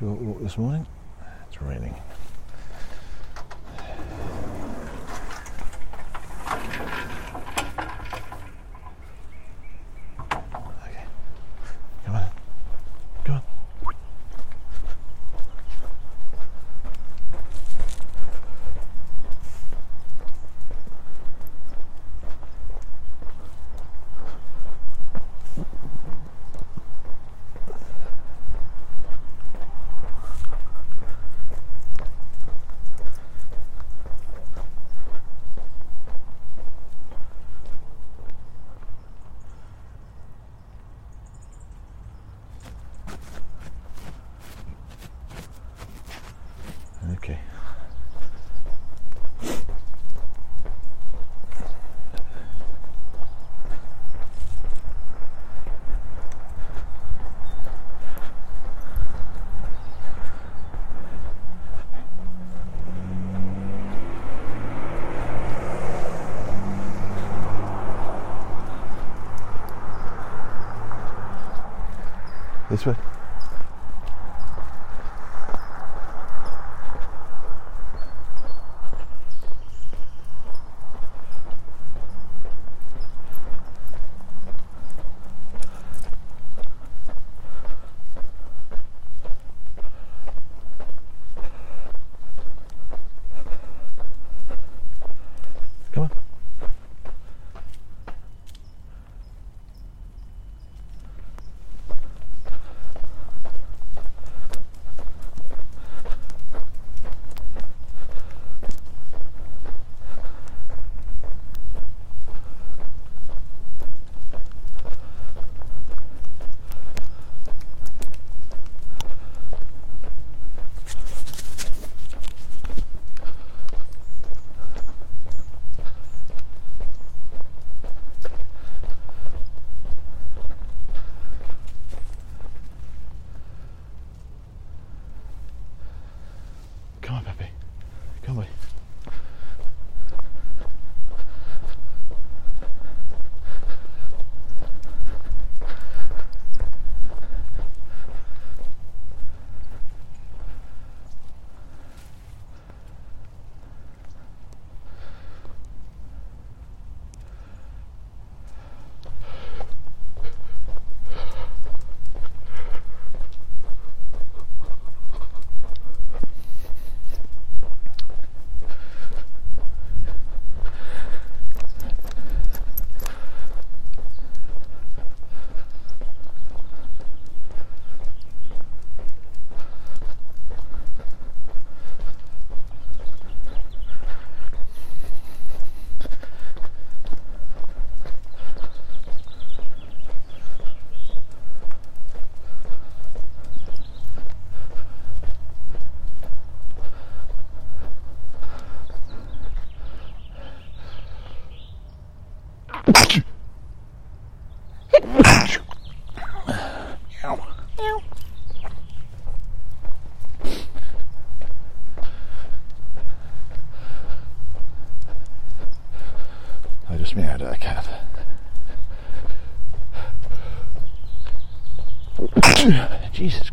short walk this morning. It's raining. This way. Jesus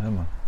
Hammer.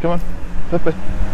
Come on. Bye bye.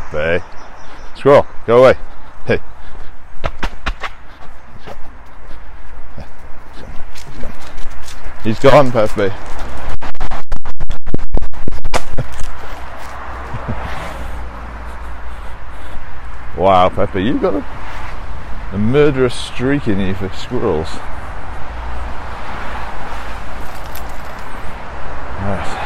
Pepe. Squirrel, go away. Hey. He's gone, Pepe. wow, Pepe, you've got a, a murderous streak in you for squirrels. Right.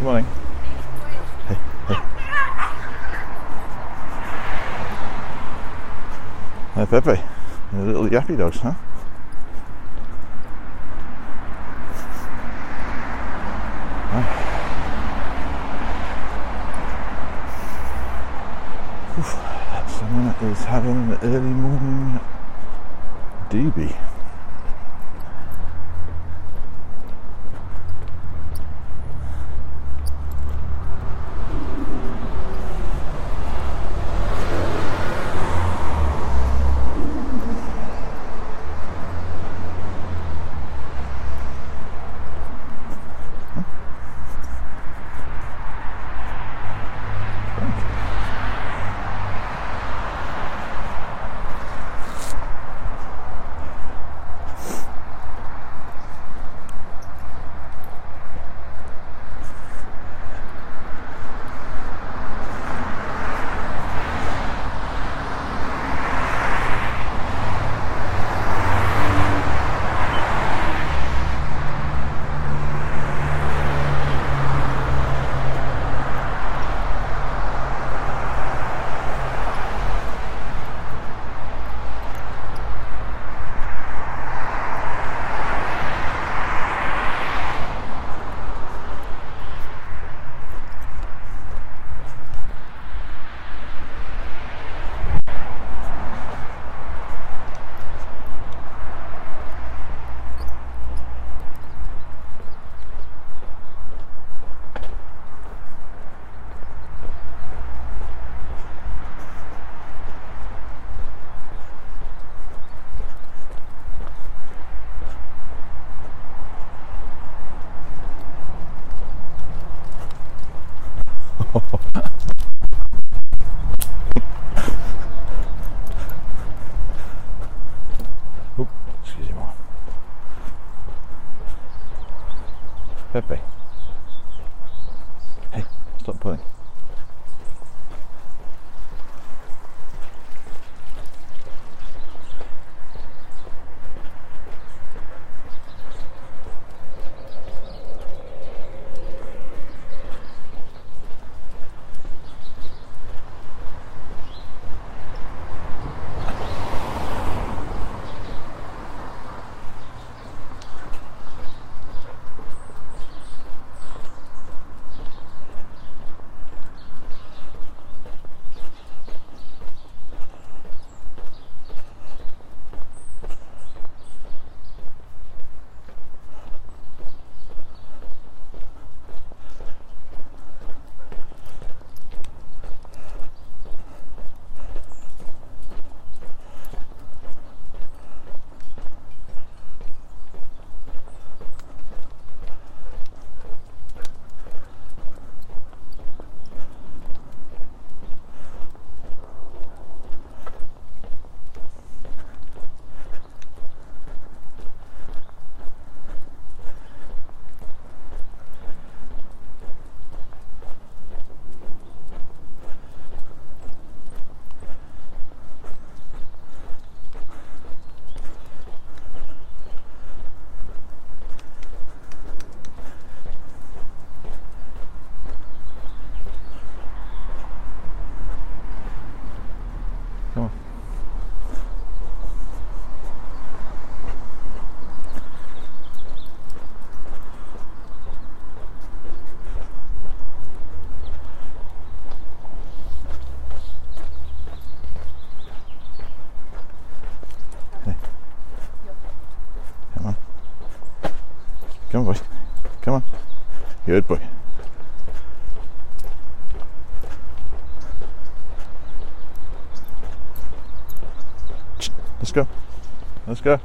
Good morning. Hey, hey. Hey, Pepe. The little yappy dogs, huh? Oof. Someone is having an early morning DB. Good boy. Let's go. Let's go.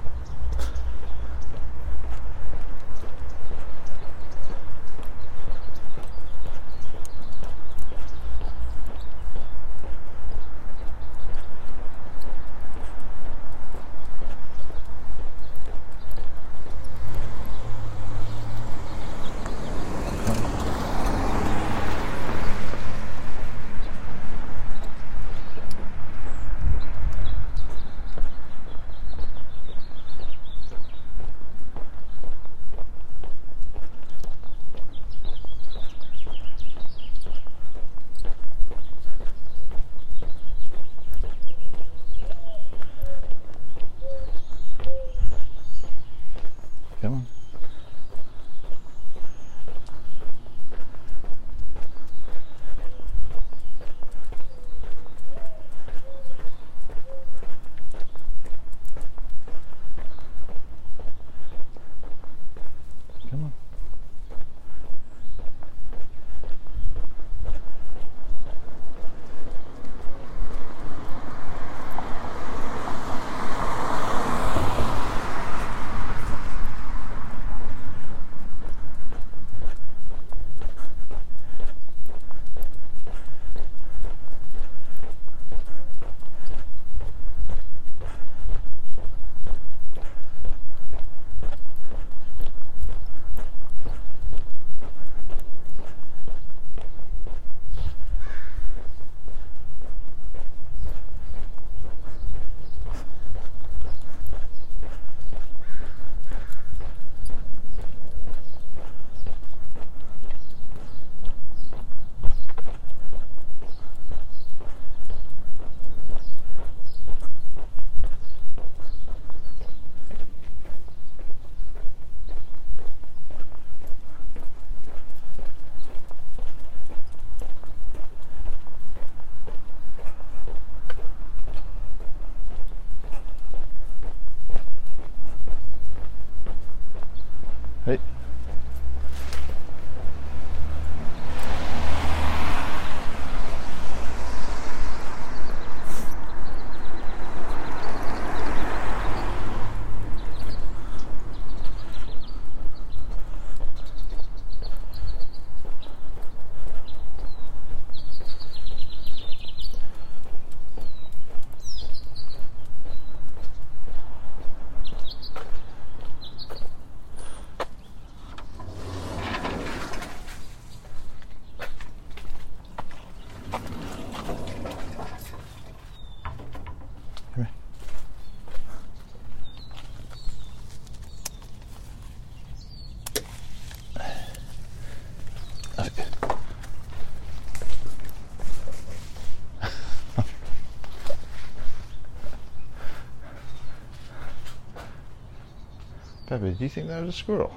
Do you think that was a squirrel?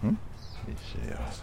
Hmm? Ass.